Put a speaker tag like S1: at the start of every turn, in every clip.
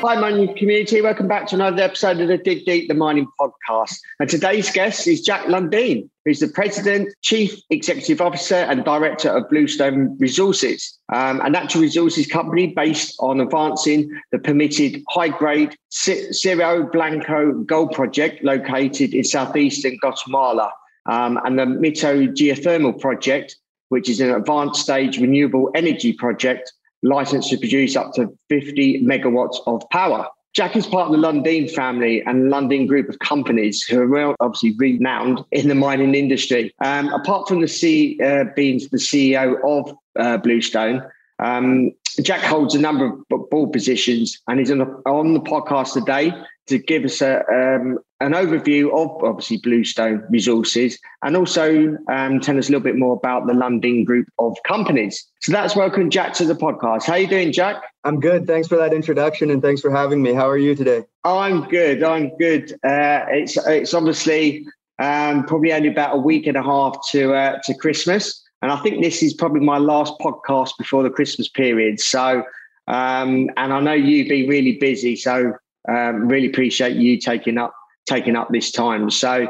S1: Hi, mining community. Welcome back to another episode of the Dig Deep, the mining podcast. And today's guest is Jack Lundin, who's the President, Chief Executive Officer, and Director of Bluestone Resources, um, a natural resources company based on advancing the permitted high grade Cerro Blanco gold project located in southeastern Guatemala, um, and the Mita Geothermal project, which is an advanced stage renewable energy project licensed to produce up to 50 megawatts of power. Jack is part of the Lundin family and Lundin group of companies who are well, obviously renowned in the mining industry. Um, apart from the C, uh, being the CEO of uh, Bluestone, um, Jack holds a number of board positions and he's on the, on the podcast today to give us a, um, an overview of obviously Bluestone Resources and also um, tell us a little bit more about the Lundin Group of companies. So that's welcome Jack to the podcast. How are you doing, Jack?
S2: I'm good. Thanks for that introduction and thanks for having me. How are you today?
S1: I'm good. I'm good. Uh, it's it's obviously um, probably only about a week and a half to uh, to Christmas, and I think this is probably my last podcast before the Christmas period. So, um, and I know you've been really busy, so um, really appreciate you taking up taking up this time. So,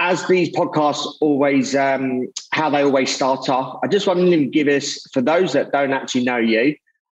S1: as these podcasts always, um, how they always start off, I just wanted to give us for those that don't actually know you,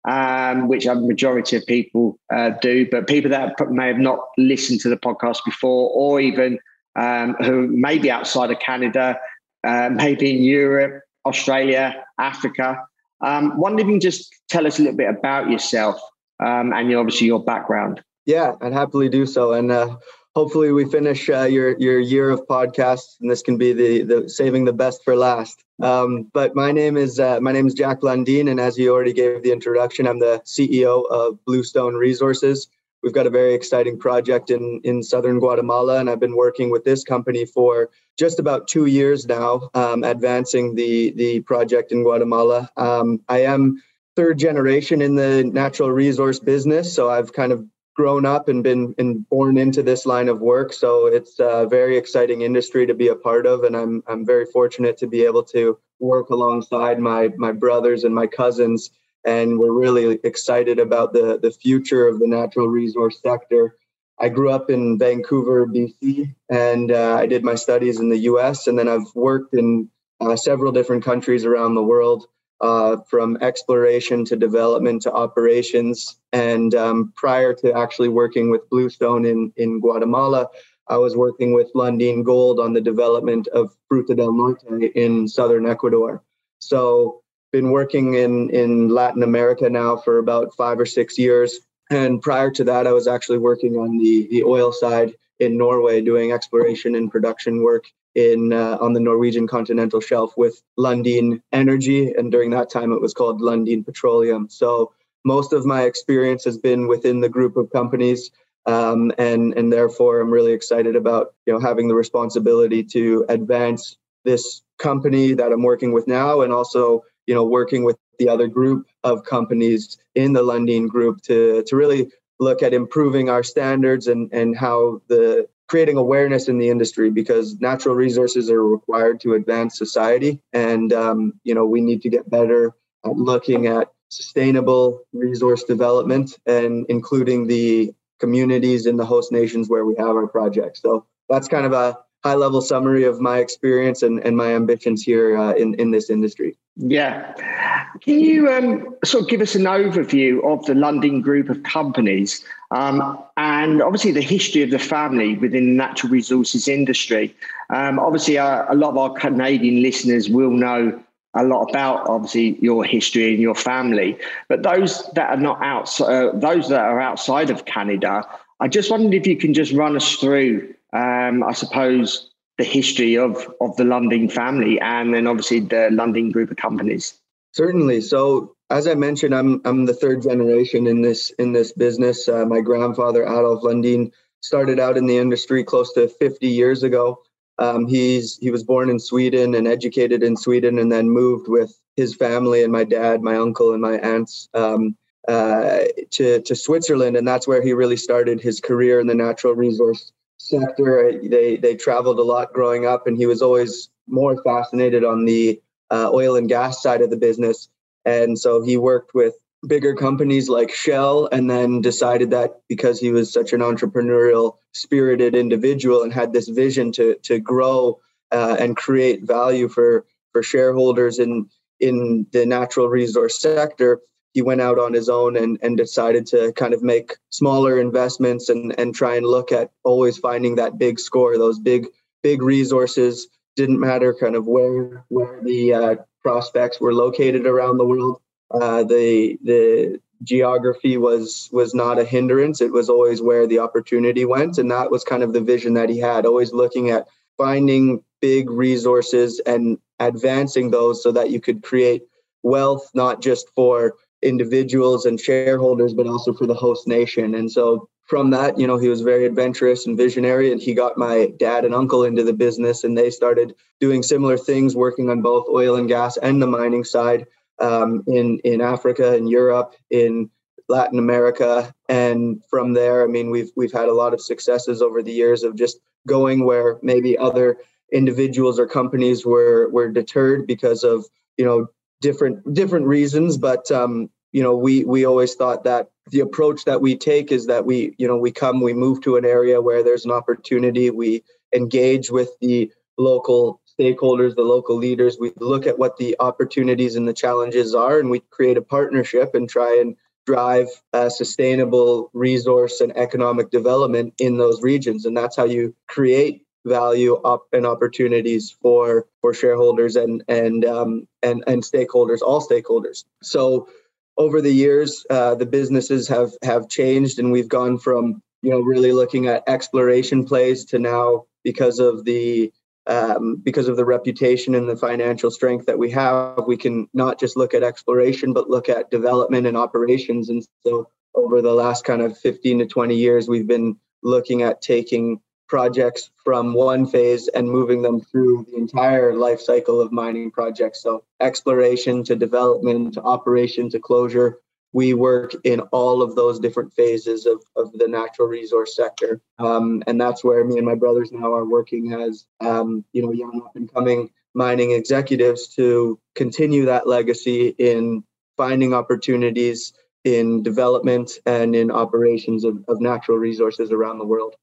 S1: um, which a majority of people uh, do, but people that may have not listened to the podcast before, or even um, who may be outside of Canada, uh, maybe in Europe, Australia, Africa. Um, wonder if you can just tell us a little bit about yourself um, and your, obviously your background.
S2: Yeah, I'd happily do so. And uh, hopefully we finish uh, your your year of podcasts, and this can be the the saving the best for last. Um, but my name is uh, my name is Jack Lundin, and as you already gave the introduction, I'm the CEO of Bluestone Resources. We've got a very exciting project in in southern Guatemala, and I've been working with this company for just about two years now, um, advancing the the project in Guatemala. Um, I am third generation in the natural resource business, so I've kind of grown up and been and born into this line of work. So it's a very exciting industry to be a part of, and I'm I'm very fortunate to be able to work alongside my my brothers and my cousins. And we're really excited about the the future of the natural resource sector. I grew up in Vancouver, BC, and uh, I did my studies in the U.S. And then I've worked in uh, several different countries around the world uh, from exploration to development to operations. And um, prior to actually working with Bluestone in, in Guatemala, I was working with Lundin Gold on the development of Fruta del Norte in southern Ecuador. So, been working in, in Latin America now for about five or six years. And prior to that, I was actually working on the, the oil side in Norway doing exploration and production work in uh, on the Norwegian continental shelf with Lundin Energy, and during that time it was called Lundin Petroleum. So most of my experience has been within the group of companies, um, and and therefore I'm really excited about you know having the responsibility to advance this company that I'm working with now, and also you know working with the other group of companies in the Lundin group to to really look at improving our standards and and how the creating awareness in the industry because natural resources are required to advance society. And um, you know we need to get better at looking at sustainable resource development and including the communities in the host nations where we have our projects. So that's kind of a high level summary of my experience and, and my ambitions here uh, in, in this industry.
S1: Yeah. Can you um, sort of give us an overview of the Lundin group of companies um, and obviously the history of the family within the natural resources industry? Um, obviously, uh, a lot of our Canadian listeners will know a lot about obviously your history and your family, but those that are not outside, uh, those that are outside of Canada, I just wondered if you can just run us through um, I suppose, the history of of the Lundin family, and then obviously the Lundin group of companies.
S2: Certainly. So, as I mentioned, I'm I'm the third generation in this in this business. Uh, my grandfather Adolf Lundin started out in the industry close to 50 years ago. Um, he's he was born in Sweden and educated in Sweden, and then moved with his family and my dad, my uncle, and my aunts um, uh, to to Switzerland, and that's where he really started his career in the natural resource sector. They they traveled a lot growing up, and he was always more fascinated on the uh, oil and gas side of the business. And so he worked with bigger companies like Shell, and then decided that because he was such an entrepreneurial, spirited individual and had this vision to to grow uh, and create value for for shareholders in in the natural resource sector, he went out on his own and, and decided to kind of make smaller investments and, and try and look at always finding that big score, those big big resources. Didn't matter kind of where where the uh, prospects were located around the world. Uh, the the geography was was not a hindrance. It was always where the opportunity went, and that was kind of the vision that he had. Always looking at finding big resources and advancing those so that you could create wealth not just for individuals and shareholders, but also for the host nation. And so from that, you know, he was very adventurous and visionary, and he got my dad and uncle into the business, and they started doing similar things, working on both oil and gas and the mining side um, in in Africa, in Europe, in Latin America, and from there, I mean, we've we've had a lot of successes over the years of just going where maybe other individuals or companies were were deterred because of you know different different reasons, but um, you know we we always thought that the approach that we take is that we you know we come we move to an area where there's an opportunity. We engage with the local stakeholders the local leaders. We look at what the opportunities and the challenges are and we create a partnership and try and drive a sustainable resource and economic development in those regions. And that's how you create value up and opportunities for for shareholders and and um, and and stakeholders all stakeholders. So over the years, uh, the businesses have have changed, and we've gone from you know really looking at exploration plays to now because of the um, because of the reputation and the financial strength that we have, we can not just look at exploration, but look at development and operations. And so, over the last kind of 15 to 20 years, we've been looking at taking projects from one phase and moving them through the entire life cycle of mining projects. So, exploration to development to operation to closure. We work in all of those different phases of, of the natural resource sector. Um, and that's where me and my brothers now are working as um, you know young up and coming mining executives to continue that legacy in finding opportunities in development and in operations of, of natural resources around the world.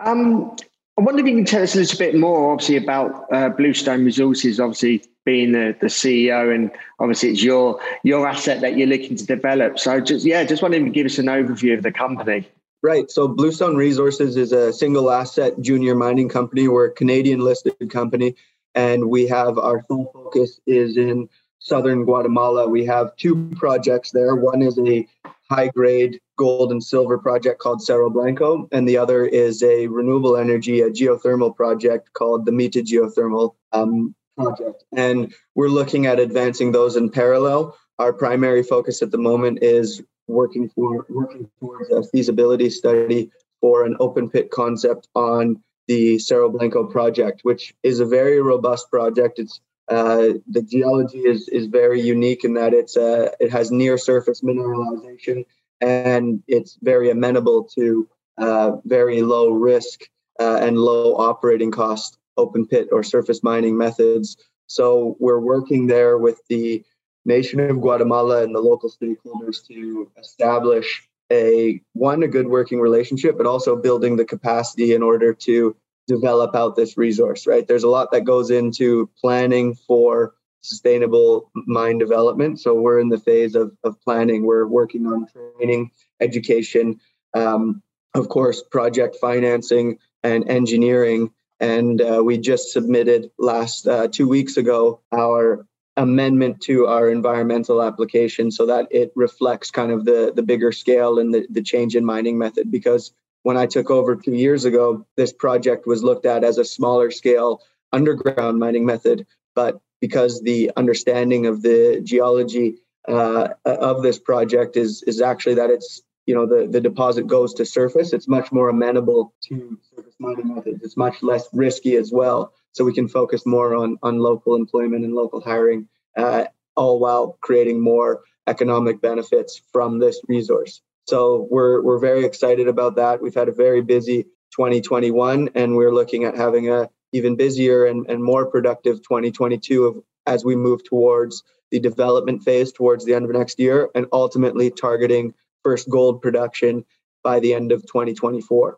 S1: Um, I wonder if you can tell us a little bit more, obviously, about uh, Bluestone Resources, obviously being the, the CEO, and obviously it's your your asset that you're looking to develop. So, just yeah, just wondering to give us an overview of the company.
S2: Right. So, Bluestone Resources is a single asset junior mining company. We're a Canadian listed company, and we have our full focus is in southern Guatemala. We have two projects there. One is a high grade gold and silver project called Cerro Blanco, and the other is a renewable energy, a geothermal project called the Mita Geothermal um, project. And we're looking at advancing those in parallel. Our primary focus at the moment is working for working towards a feasibility study for an open pit concept on the Cerro Blanco project, which is a very robust project. It's uh, the geology is is very unique in that it's uh, it has near surface mineralization and it's very amenable to uh, very low risk uh, and low operating cost open pit or surface mining methods. So we're working there with the nation of Guatemala and the local stakeholders to establish a one a good working relationship, but also building the capacity in order to develop out this resource, right? There's a lot that goes into planning for sustainable mine development. So we're in the phase of, of planning. We're working on training, education, um, of course, project financing and engineering. And uh, we just submitted last uh, two weeks ago our amendment to our environmental application so that it reflects kind of the, the bigger scale and the, the change in mining method because when I took over two years ago, this project was looked at as a smaller scale underground mining method. But because the understanding of the geology uh, of this project is is actually that it's you know the, the deposit goes to surface, it's much more amenable to surface mining methods. It's much less risky as well. So we can focus more on on local employment and local hiring, uh, all while creating more economic benefits from this resource. So we're we're very excited about that. We've had a very busy 2021, and we're looking at having a even busier and, and more productive 2022 of, as we move towards the development phase towards the end of next year, and ultimately targeting first gold production by the end of 2024.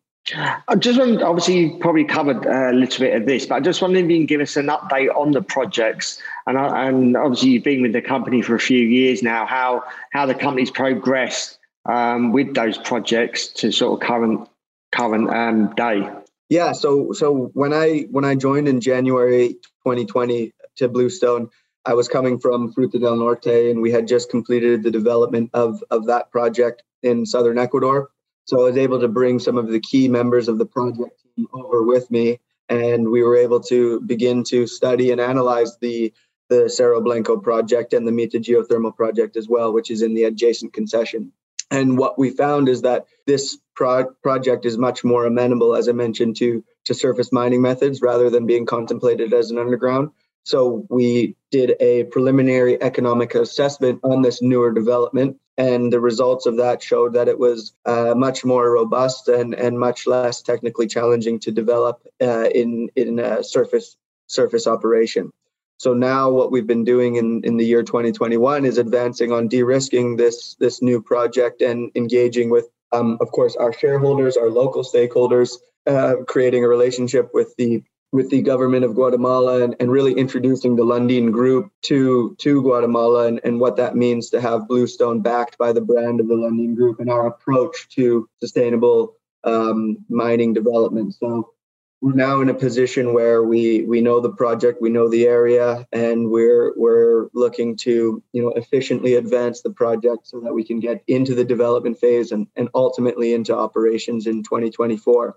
S1: I just want, obviously, you probably covered uh, a little bit of this, but I just wondered if you can give us an update on the projects. And, uh, and obviously, you've been with the company for a few years now, how, how the company's progressed um, with those projects to sort of current current um, day.
S2: Yeah, so so when I when I joined in January 2020 to Bluestone, I was coming from Fruta del Norte, and we had just completed the development of of that project in southern Ecuador. So I was able to bring some of the key members of the project team over with me, and we were able to begin to study and analyze the the Cerro Blanco project and the Mita geothermal project as well, which is in the adjacent concession. And what we found is that this pro- project is much more amenable, as I mentioned, to, to surface mining methods rather than being contemplated as an underground. So we did a preliminary economic assessment on this newer development, and the results of that showed that it was uh, much more robust and, and much less technically challenging to develop uh, in in a surface surface operation. So now what we've been doing in, in the year 2021 is advancing on de-risking this this new project and engaging with, um, of course, our shareholders, our local stakeholders, uh, creating a relationship with the with the government of Guatemala and, and really introducing the Lundin Group to to Guatemala and, and what that means to have Bluestone backed by the brand of the Lundin Group and our approach to sustainable um, mining development. So we're now in a position where we we know the project, we know the area, and we're we're looking to you know efficiently advance the project so that we can get into the development phase and, and ultimately into operations in 2024.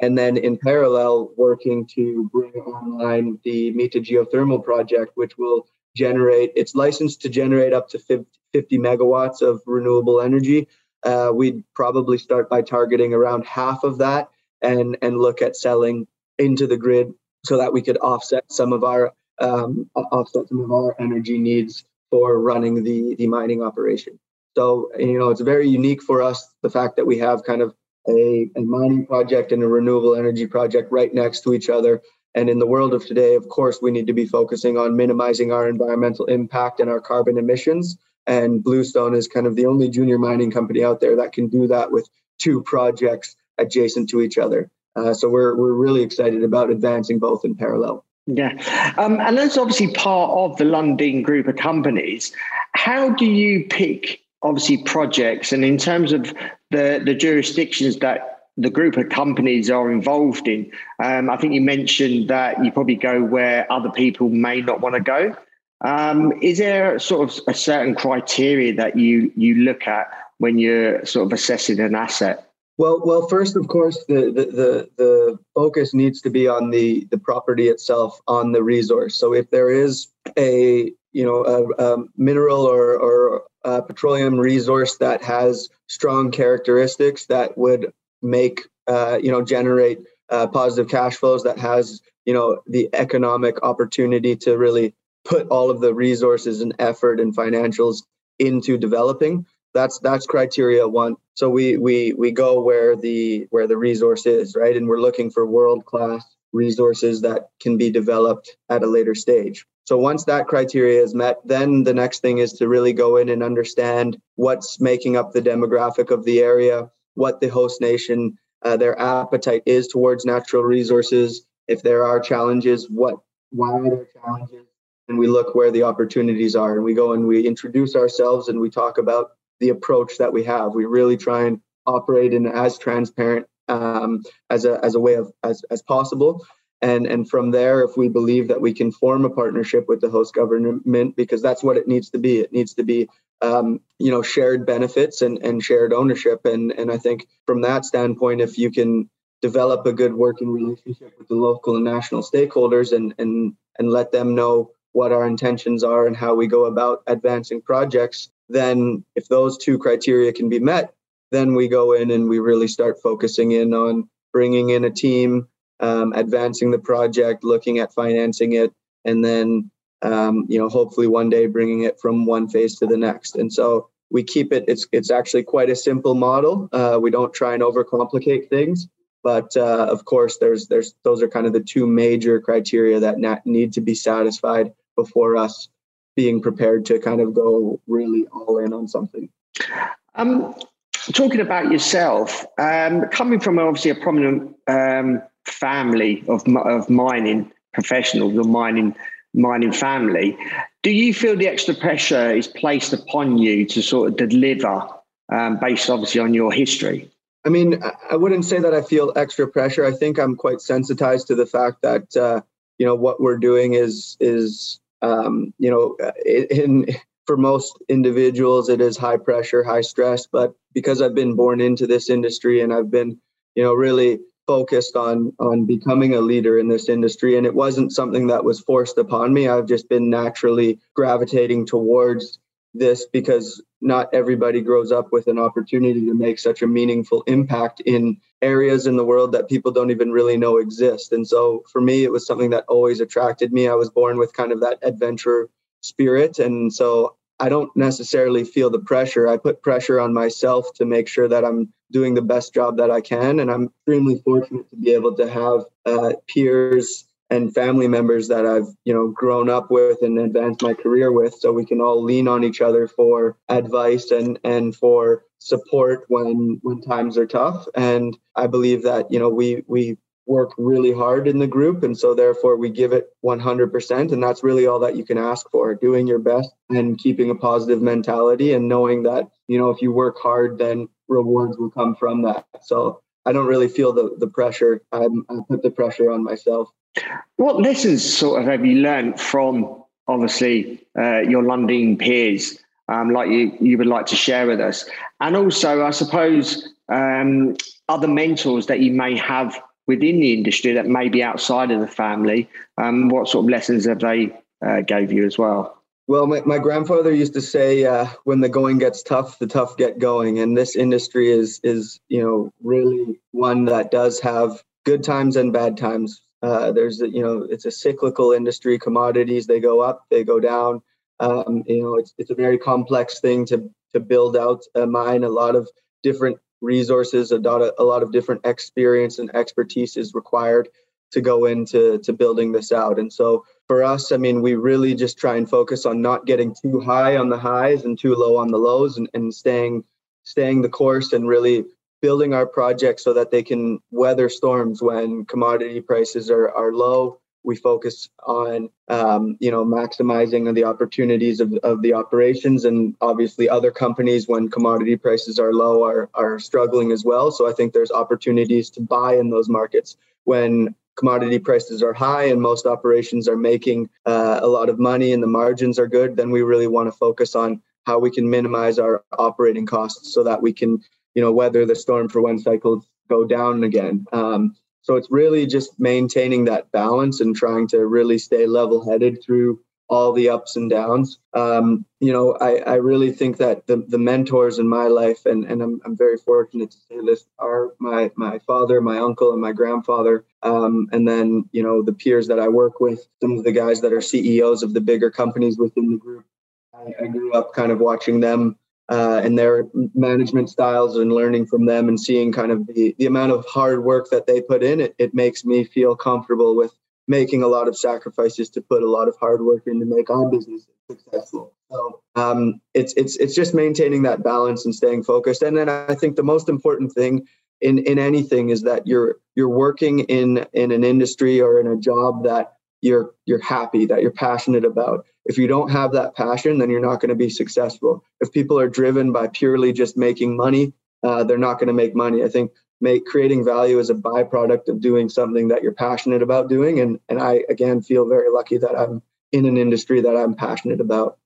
S2: And then in parallel, working to bring online the Mita geothermal project, which will generate, it's licensed to generate up to 50 megawatts of renewable energy. Uh, we'd probably start by targeting around half of that and and look at selling into the grid so that we could offset some of our um, offset some of our energy needs for running the the mining operation. So you know it's very unique for us the fact that we have kind of a, a mining project and a renewable energy project right next to each other. And in the world of today, of course, we need to be focusing on minimizing our environmental impact and our carbon emissions. And Bluestone is kind of the only junior mining company out there that can do that with two projects adjacent to each other. Uh, so we're we're really excited about advancing both in parallel.
S1: Yeah, um, and that's obviously part of the Lundin group of companies. How do you pick obviously projects, and in terms of the the jurisdictions that the group of companies are involved in? Um, I think you mentioned that you probably go where other people may not want to go. Um, is there sort of a certain criteria that you you look at when you're sort of assessing an asset?
S2: Well, well, first, of course, the, the, the, the, focus needs to be on the, the property itself, on the resource. So if there is a, you know, a, a mineral or, or a petroleum resource that has strong characteristics that would make, uh, you know, generate uh, positive cash flows, that has, you know, the economic opportunity to really put all of the resources and effort and financials into developing, that's that's criteria one. So we we we go where the where the resource is right? And we're looking for world class resources that can be developed at a later stage. So once that criteria is met then the next thing is to really go in and understand what's making up the demographic of the area what the host nation uh, their appetite is towards natural resources if there are challenges what why are there challenges? And we look where the opportunities are and we go and we introduce ourselves and we talk about the approach that we have. We really try and operate in as transparent um, as a as a way of as as possible. And and from there, if we believe that we can form a partnership with the host government, because that's what it needs to be. It needs to be um, you know shared benefits and and shared ownership. And and I think from that standpoint, if you can develop a good working relationship with the local and national stakeholders and and and let them know what our intentions are and how we go about advancing projects then if those two criteria can be met, then we go in and we really start focusing in on bringing in a team, um, advancing the project, looking at financing it, and then um, you know hopefully one day bringing it from one phase to the next. And so we keep it. It's it's actually quite a simple model. Uh, we don't try and overcomplicate things, but uh, of course there's there's those are kind of the two major criteria that need to be satisfied before us being prepared to kind of go really all in on something.
S1: Um, talking about yourself, um, coming from obviously a prominent um, family of of mining professionals, the mining mining family, do you feel the extra pressure is placed upon you to sort of deliver, um, based obviously on your history?
S2: I mean, I wouldn't say that I feel extra pressure. I think I'm quite sensitized to the fact that uh, you know what we're doing is is um, you know in for most individuals it is high pressure, high stress. But because I've been born into this industry and I've been you know really focused on on becoming a leader in this industry and it wasn't something that was forced upon me i've just been naturally gravitating towards this because not everybody grows up with an opportunity to make such a meaningful impact in areas in the world that people don't even really know exist. And so for me, it was something that always attracted me. I was born with kind of that adventure spirit. And so I don't necessarily feel the pressure. I put pressure on myself to make sure that I'm doing the best job that I can. And I'm extremely fortunate to be able to have uh, peers and family members that I've you know grown up with and advanced my career with so we can all lean on each other for advice and and for support when when times are tough. And I believe that you know we we work really hard in the group and so therefore we give it 100% and that's really all that you can ask for doing your best and keeping a positive mentality and knowing that you know if you work hard then rewards will come from that. So I don't really feel the the pressure. I'm, I put the pressure on myself
S1: what lessons sort of have you learned from obviously uh, your Lundin peers, um, like you you would like to share with us, and also I suppose um, other mentors that you may have within the industry that may be outside of the family. Um, what sort of lessons have they uh, gave you as well?
S2: Well, my, my grandfather used to say, uh, "When the going gets tough, the tough get going." And this industry is is you know really one that does have good times and bad times uh, there's you know it's a cyclical industry. Commodities they go up, they go down. Um, you know it's it's a very complex thing to to build out a mine. A lot of different resources, a lot of, a lot of different experience and expertise is required to go into to building this out. And so for us, I mean, we really just try and focus on not getting too high on the highs and too low on the lows, and, and staying staying the course and really building our projects so that they can weather storms when commodity prices are, are low. We focus on, um, you know, maximizing the opportunities of, of the operations, and obviously other companies when commodity prices are low are are struggling as well. So I think there's opportunities to buy in those markets when commodity prices are high and most operations are making uh, a lot of money and the margins are good. Then we really want to focus on how we can minimize our operating costs so that we can you know weather the storm for when cycles go down again. Um, so it's really just maintaining that balance and trying to really stay level headed through all the ups and downs. Um, you know, I, I really think that the, the mentors in my life, and, and I'm, I'm very fortunate to say this, are my, my father, my uncle, and my grandfather. Um, and then, you know, the peers that I work with, some of the guys that are CEOs of the bigger companies within the group. I, I grew up kind of watching them uh, and their management styles and learning from them and seeing kind of the, the amount of hard work that they put in, it, it makes me feel comfortable with making a lot of sacrifices to put a lot of hard work in to make our business successful. So um, it's it's it's just maintaining that balance and staying focused. And then I think the most important thing in in anything is that you're you're working in in an industry or in a job that you're you're happy that you're passionate about. If you don't have that passion then you're not going to be successful. If people are driven by purely just making money uh, they're not going to make money. I think make creating value is a byproduct of doing something that you're passionate about doing and and i again feel very lucky that i'm in an industry that i'm passionate about.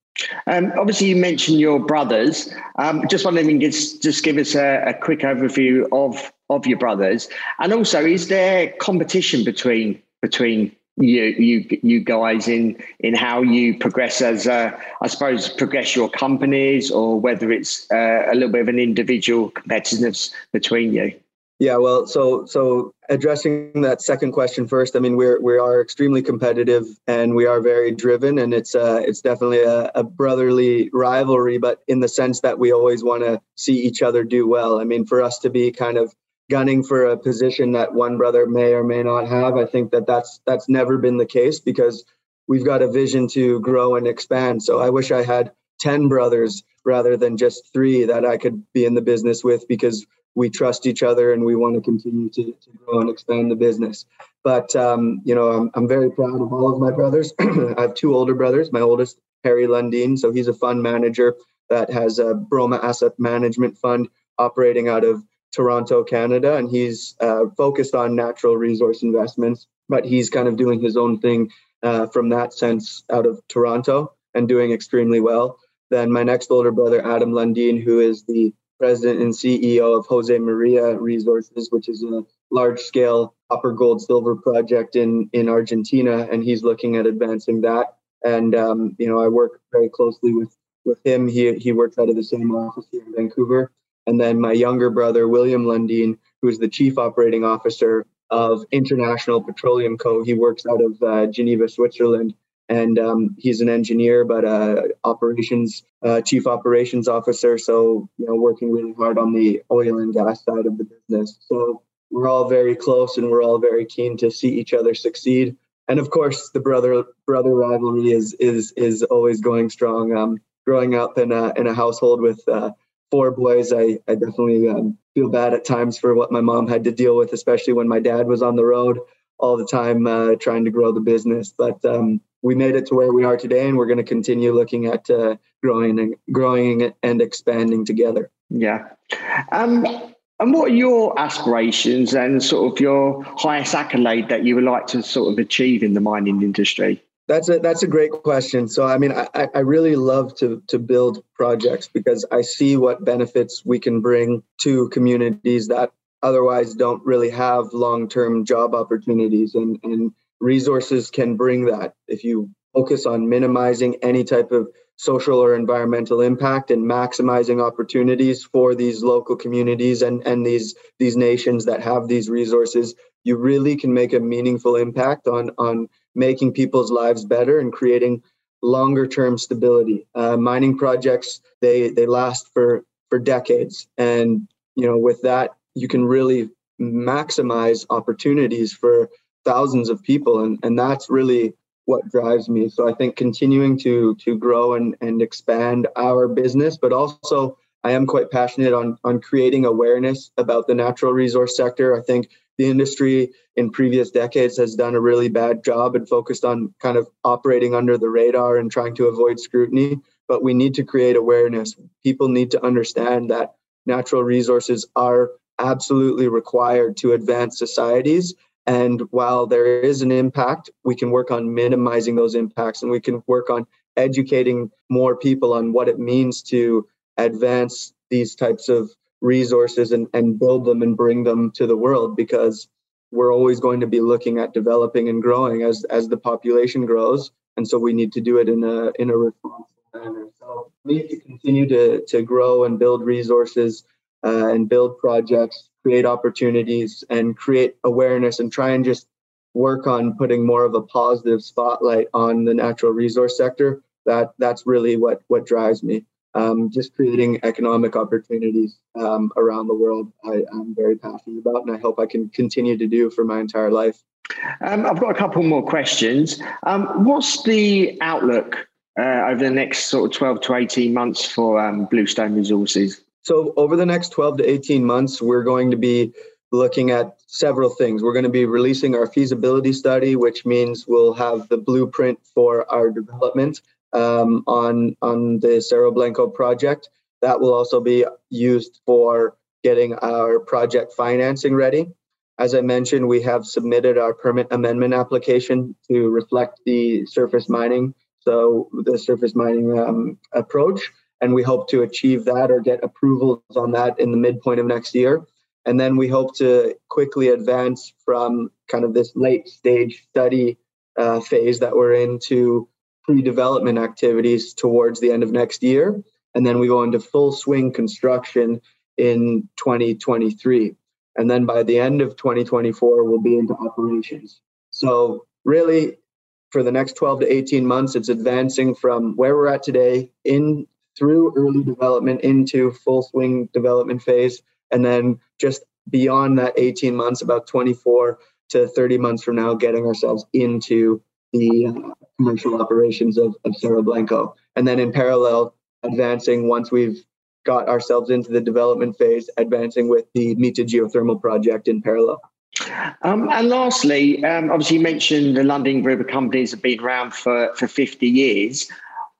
S1: Um, obviously, you mentioned your brothers. Um, just wondering if just, just give us a, a, quick overview of of your brothers, and also, is there competition between between you you you guys in in how you progress as uh, I suppose progress your companies or whether it's uh, a little bit of an individual competitiveness between you.
S2: Yeah, well, so so addressing that second question first, I mean we're we are extremely competitive and we are very driven, and it's uh it's definitely a, a brotherly rivalry, but in the sense that we always want to see each other do well. I mean, for us to be kind of gunning for a position that one brother may or may not have, I think that that's that's never been the case because we've got a vision to grow and expand. So I wish I had ten brothers rather than just three that I could be in the business with because we trust each other and we want to continue to, to grow and expand the business. But um, you know, I'm, I'm very proud of all of my brothers. I have two older brothers. My oldest, Harry Lundin, so he's a fund manager that has a Bromma Asset Management Fund operating out of Toronto, Canada, and he's uh, focused on natural resource investments. But he's kind of doing his own thing uh, from that sense out of Toronto and doing extremely well. Then my next older brother, Adam Lundin, who is the president and CEO of Josemaria Resources, which is a large scale copper gold silver project in, in Argentina. And he's looking at advancing that. And, um, you know, I work very closely with, with him. He, he works out of the same office here in Vancouver. And then my younger brother, William Lundin, who is the chief operating officer of International Petroleum Co. He works out of uh, Geneva, Switzerland and um, he's an engineer, but uh, operations uh, chief operations officer. So you know, working really hard on the oil and gas side of the business. So we're all very close, and we're all very keen to see each other succeed. And of course, the brother brother rivalry is is is always going strong. Um, growing up in a in a household with uh, four boys, I I definitely um, feel bad at times for what my mom had to deal with, especially when my dad was on the road all the time uh, trying to grow the business. But um, we made it to where we are today, and we're going to continue looking at uh, growing and growing and expanding together.
S1: Yeah. Um, and what are your aspirations and sort of your highest accolade that you would like to sort of achieve in the mining industry?
S2: That's a that's a great question. So I mean, I, I really love to to build projects because I see what benefits we can bring to communities that otherwise don't really have long term job opportunities and and resources can bring that if you focus on minimizing any type of social or environmental impact and maximizing opportunities for these local communities and, and these these nations that have these resources you really can make a meaningful impact on on making people's lives better and creating longer term stability. Uh, mining projects they they last for for decades. And you know with that you can really maximize opportunities for thousands of people. And and that's really what drives me. So i think continuing to to grow and and expand our business but also i am quite passionate on on creating awareness about the natural resource sector. I think the industry in previous decades has done a really bad job and focused on kind of operating under the radar and trying to avoid scrutiny but we need to create awareness. People need to understand that natural resources are absolutely required to advance societies and while there is an impact, we can work on minimizing those impacts and we can work on educating more people on what it means to advance these types of resources and, and build them and bring them to the world because we're always going to be looking at developing and growing as as the population grows. And so we need to do it in a in a responsible manner. So we need to continue to to grow and build resources uh, and build projects create opportunities and create awareness and try and just work on putting more of a positive spotlight on the natural resource sector. That that's really what what drives me um, just creating economic opportunities um, around the world I, am very passionate about and i hope i can continue to do for my entire life.
S1: Um, i've got a couple more questions. Um, what's the outlook uh, over the next sort of 12 to 18 months for um, bluestone resources?
S2: So, over the next 12 to 18 months, we're going to be looking at several things. We're going to be releasing our feasibility study, which means we'll have the blueprint for our development um, on, on the Cerro Blanco project. That will also be used for getting our project financing ready. As I mentioned, we have submitted our permit amendment application to reflect the surface mining, so the surface mining um, approach and we hope to achieve that or get approvals on that in the midpoint of next year. And then we hope to quickly advance from kind of this late stage study uh, phase that we're in to pre-development activities towards the end of next year, and then we go into full swing construction in 2023. And then by the end of 2024, we'll be into operations. So really, for the next 12 to 18 months, it's advancing from where we're at today in through early development into full swing development phase, and then just beyond that 18 months, about 24 to 30 months from now, getting ourselves into the uh, commercial operations of, of Cerro Blanco. And then in parallel, advancing once we've got ourselves into the development phase, advancing with the Mita geothermal project in parallel.
S1: Um, and lastly, um, obviously, you mentioned the Lundin Group of companies have been around for, for 50 years.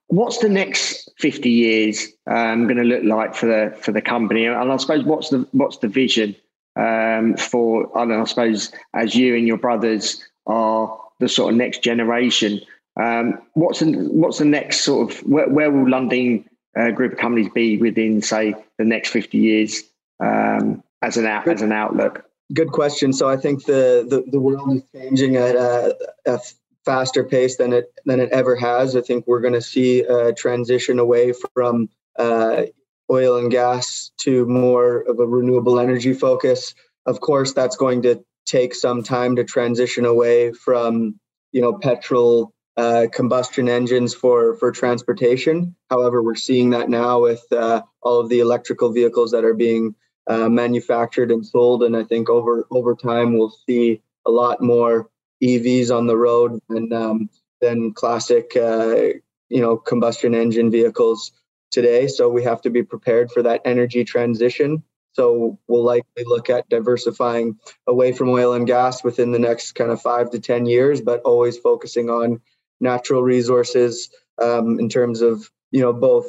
S1: What's the next 50 years um, going to look like for the for the company? And I suppose what's the what's the vision um, for? I, know, I suppose as you and your brothers are the sort of next generation. Um, what's the, what's the next sort of where, where will Lundin uh, group of companies be within, say, the next 50 years um, as an out, as an outlook?
S2: Good question. So I think the the, the world is changing at a, a faster pace than it than it ever has. I think we're going to see a transition away from uh, oil and gas to more of a renewable energy focus. Of course, that's going to take some time to transition away from you know petrol uh, combustion engines for for transportation. However, we're seeing that now with uh, all of the electrical vehicles that are being uh, manufactured and sold, and I think over over time we'll see a lot more EVs on the road than um, than classic uh, you know combustion engine vehicles today. So we have to be prepared for that energy transition. So we'll likely look at diversifying away from oil and gas within the next kind of five to 10 years, but always focusing on natural resources um, in terms of, you know, both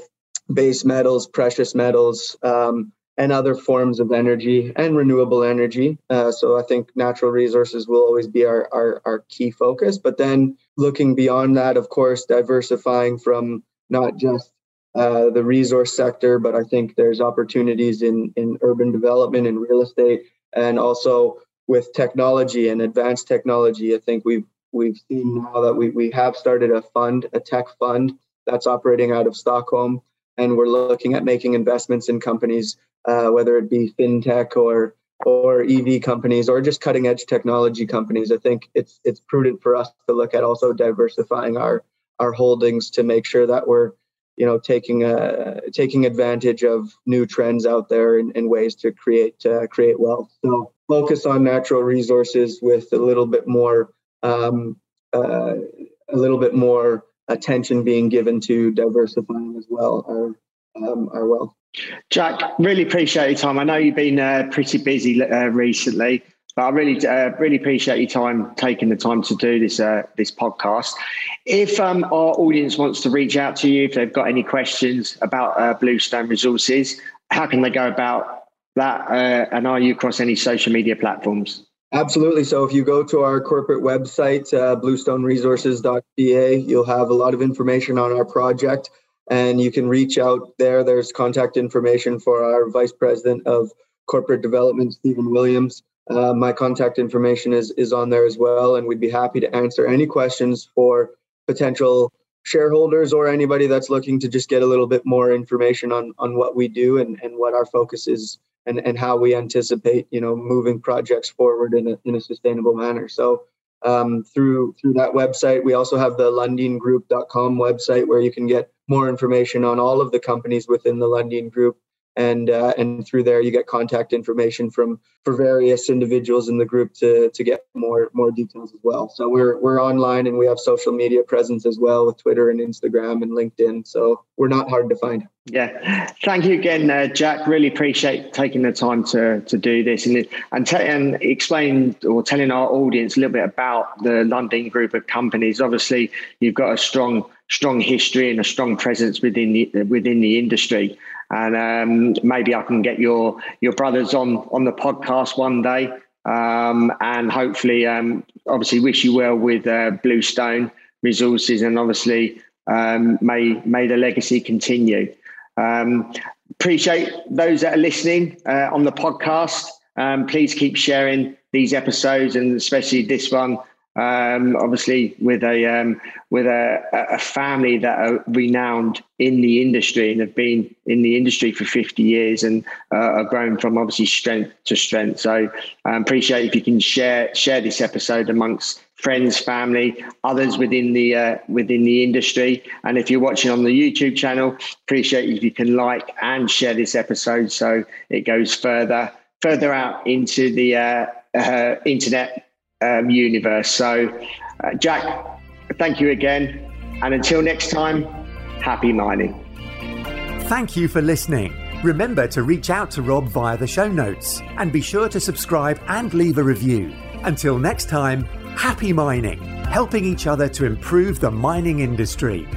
S2: base metals, precious metals, um, and other forms of energy and renewable energy. Uh, so I think natural resources will always be our, our, our key focus. But then looking beyond that, of course, diversifying from not just uh, the resource sector, but I think there's opportunities in, in urban development and real estate, and also with technology and advanced technology. I think we've we've seen now that we, we have started a fund, a tech fund that's operating out of Stockholm, and we're looking at making investments in companies, uh, whether it be fintech or or EV companies or just cutting edge technology companies. I think it's it's prudent for us to look at also diversifying our our holdings to make sure that we're you know taking a taking advantage of new trends out there and, and ways to create uh, create wealth. So focus on natural resources with a little bit more um, uh, a little bit more attention being given to diversifying as well our um, our wealth.
S1: Jack really appreciate your time. I know you've been uh, pretty busy uh, recently I really, uh, really appreciate your time taking the time to do this uh, this podcast. If um, our audience wants to reach out to you, if they've got any questions about uh, Bluestone Resources, how can they go about that? Uh, and are you across any social media platforms?
S2: Absolutely. So if you go to our corporate website, uh, bluestoneresources.ca, you'll have a lot of information on our project, and you can reach out there. There's contact information for our vice president of corporate development, Stephen Williams. Uh, my contact information is is on there as well, and we'd be happy to answer any questions for potential shareholders or anybody that's looking to just get a little bit more information on on what we do and, and what our focus is and, and how we anticipate you know moving projects forward in a, in a sustainable manner. So um, through through that website we also have the lundingroup.com website where you can get more information on all of the companies within the lundin group and uh, and through there you get contact information from for various individuals in the group to to get more more details as well. So we're we're online and we have social media presence as well with twitter and instagram and linkedin. So we're not hard to find.
S1: Yeah. Thank you again uh, jack. Really appreciate taking the time to to do this and and, t- and explain or telling our audience a little bit about the lundin group of companies. Obviously you've got a strong strong history and a strong presence within the within the industry and um, maybe I can get your your brothers on on the podcast one day, um, and hopefully, um, obviously, wish you well with uh, Bluestone Resources, and obviously, um, may may the legacy continue. Um, appreciate those that are listening uh, on the podcast. Um, please keep sharing these episodes, and especially this one Um, obviously, with a um, with a, a family that are renowned in the industry and have been in the industry for 50 years and uh, are grown from obviously strength to strength. So, I um, appreciate if you can share share this episode amongst friends, family, others within the uh, within the industry. And if you're watching on the YouTube channel, appreciate if you can like and share this episode so it goes further further out into the uh, uh, internet um, universe. So, uh, Jack, thank you again. And until next time, happy mining.
S3: Thank you for listening. Remember to reach out to Rob via the show notes and be sure to subscribe and leave a review. Until next time, happy mining, helping each other to improve the mining industry.